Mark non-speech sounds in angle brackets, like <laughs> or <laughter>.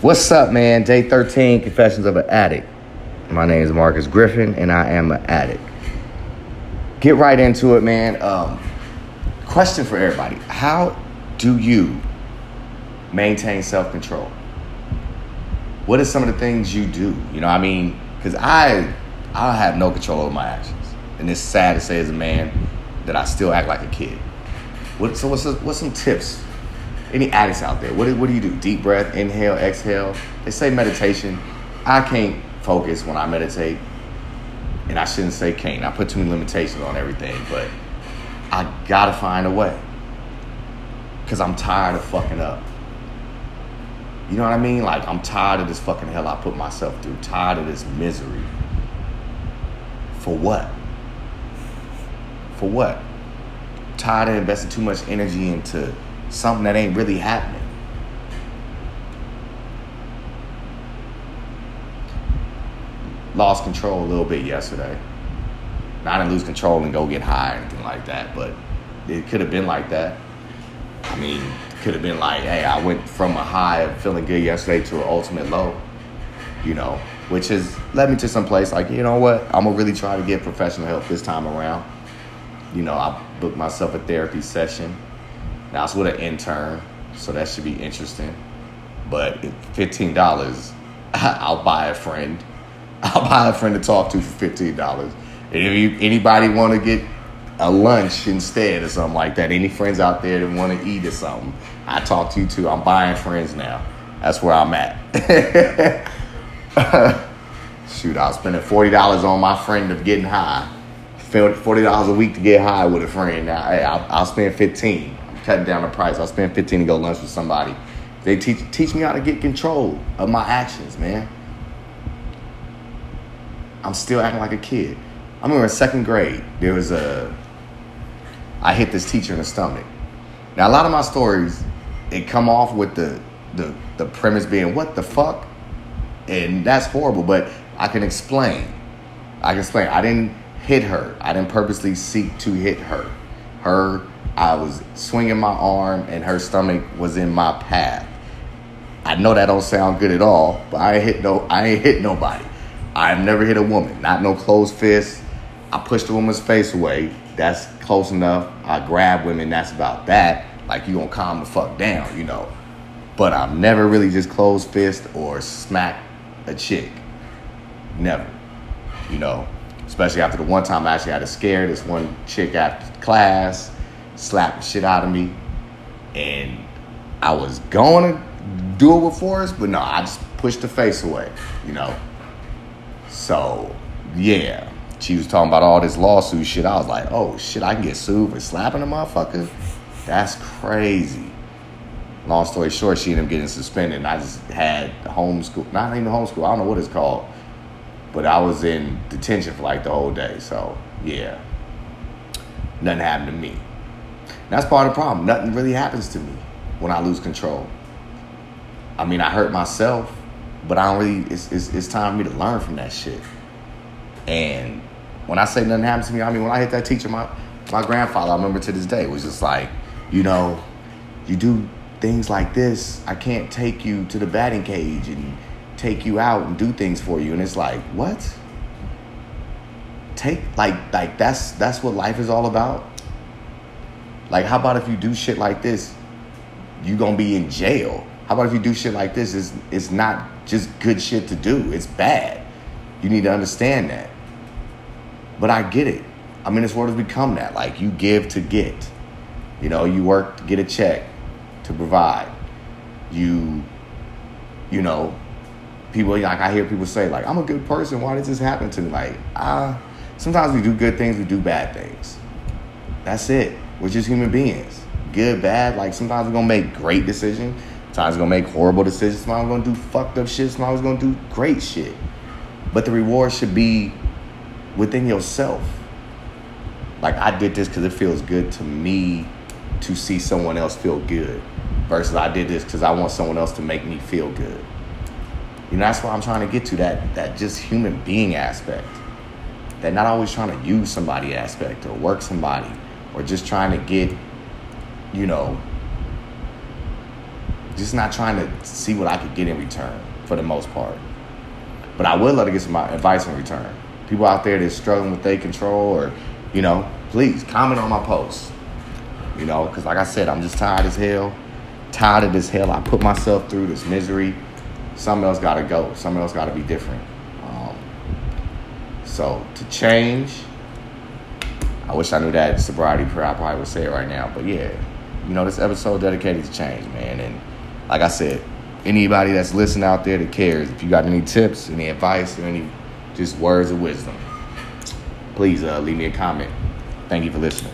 What's up, man? Day 13, Confessions of an Addict. My name is Marcus Griffin, and I am an addict. Get right into it, man. Um, question for everybody How do you maintain self control? What are some of the things you do? You know, I mean, because I, I have no control over my actions. And it's sad to say as a man that I still act like a kid. What, so, what's, what's some tips any addicts out there, what do, what do you do? Deep breath, inhale, exhale. They say meditation. I can't focus when I meditate. And I shouldn't say can't. I put too many limitations on everything, but I gotta find a way. Cause I'm tired of fucking up. You know what I mean? Like I'm tired of this fucking hell I put myself through. Tired of this misery. For what? For what? Tired of investing too much energy into something that ain't really happening. Lost control a little bit yesterday. I didn't lose control and go get high or anything like that, but it could have been like that. I mean, could have been like, hey, I went from a high of feeling good yesterday to an ultimate low, you know, which has led me to some place like, you know what, I'm gonna really try to get professional help this time around. You know, I booked myself a therapy session now it's with an intern, so that should be interesting. But fifteen dollars, <laughs> I'll buy a friend. <laughs> I'll buy a friend to talk to for fifteen dollars. And if you, anybody want to get a lunch instead or something like that, any friends out there that want to eat or something, I talk to you too. I'm buying friends now. That's where I'm at. <laughs> Shoot, I was spending forty dollars on my friend of getting high. Forty dollars a week to get high with a friend. Now I'll, I'll spend fifteen cutting down the price. I'll spend 15 to go lunch with somebody. They teach teach me how to get control of my actions, man. I'm still acting like a kid. I remember in second grade, there was a I hit this teacher in the stomach. Now a lot of my stories, it come off with the the the premise being what the fuck? And that's horrible, but I can explain. I can explain. I didn't hit her. I didn't purposely seek to hit her. Her I was swinging my arm and her stomach was in my path. I know that don't sound good at all, but I ain't hit no I ain't hit nobody. I've never hit a woman, not no closed fist. I pushed the woman's face away. That's close enough. I grab women, that's about that. Like you gonna calm the fuck down, you know. But I've never really just closed fist or smacked a chick. Never. You know. Especially after the one time I actually had to scare this one chick after class slapped the shit out of me. And I was going to do it with force, but no, I just pushed the face away, you know. So, yeah. She was talking about all this lawsuit shit. I was like, oh shit, I can get sued for slapping a motherfucker? That's crazy. Long story short, she ended up getting suspended. And I just had homeschool, not even homeschool, I don't know what it's called. But I was in detention for like the whole day. So, yeah. Nothing happened to me. That's part of the problem. Nothing really happens to me when I lose control. I mean, I hurt myself, but I don't really, it's, it's, it's time for me to learn from that shit. And when I say nothing happens to me, I mean, when I hit that teacher, my, my grandfather, I remember to this day, was just like, you know, you do things like this, I can't take you to the batting cage and take you out and do things for you. And it's like, what? Take like like that's that's what life is all about. Like, how about if you do shit like this, you gonna be in jail? How about if you do shit like this? It's, it's not just good shit to do, it's bad. You need to understand that. But I get it. I mean, this world has become that. Like, you give to get. You know, you work to get a check to provide. You, you know, people, like, I hear people say, like, I'm a good person. Why did this happen to me? Like, ah, sometimes we do good things, we do bad things. That's it. We're just human beings. Good, bad. Like sometimes we're gonna make great decisions. Sometimes we're gonna make horrible decisions. Sometimes we're gonna do fucked up shit. Sometimes we're gonna do great shit. But the reward should be within yourself. Like I did this because it feels good to me to see someone else feel good. Versus I did this because I want someone else to make me feel good. You know, that's what I'm trying to get to that that just human being aspect. That not always trying to use somebody aspect or work somebody or just trying to get, you know, just not trying to see what I could get in return for the most part. But I would love to get some advice in return. People out there that's struggling with their control, or you know, please comment on my posts. You know, because like I said, I'm just tired as hell. Tired of this hell I put myself through, this misery. Something else got to go. Something else got to be different. Um, so to change, I wish I knew that sobriety prayer. I probably would say it right now. But yeah, you know, this episode dedicated to change, man. And like I said, anybody that's listening out there that cares, if you got any tips, any advice, or any just words of wisdom, please uh, leave me a comment. Thank you for listening.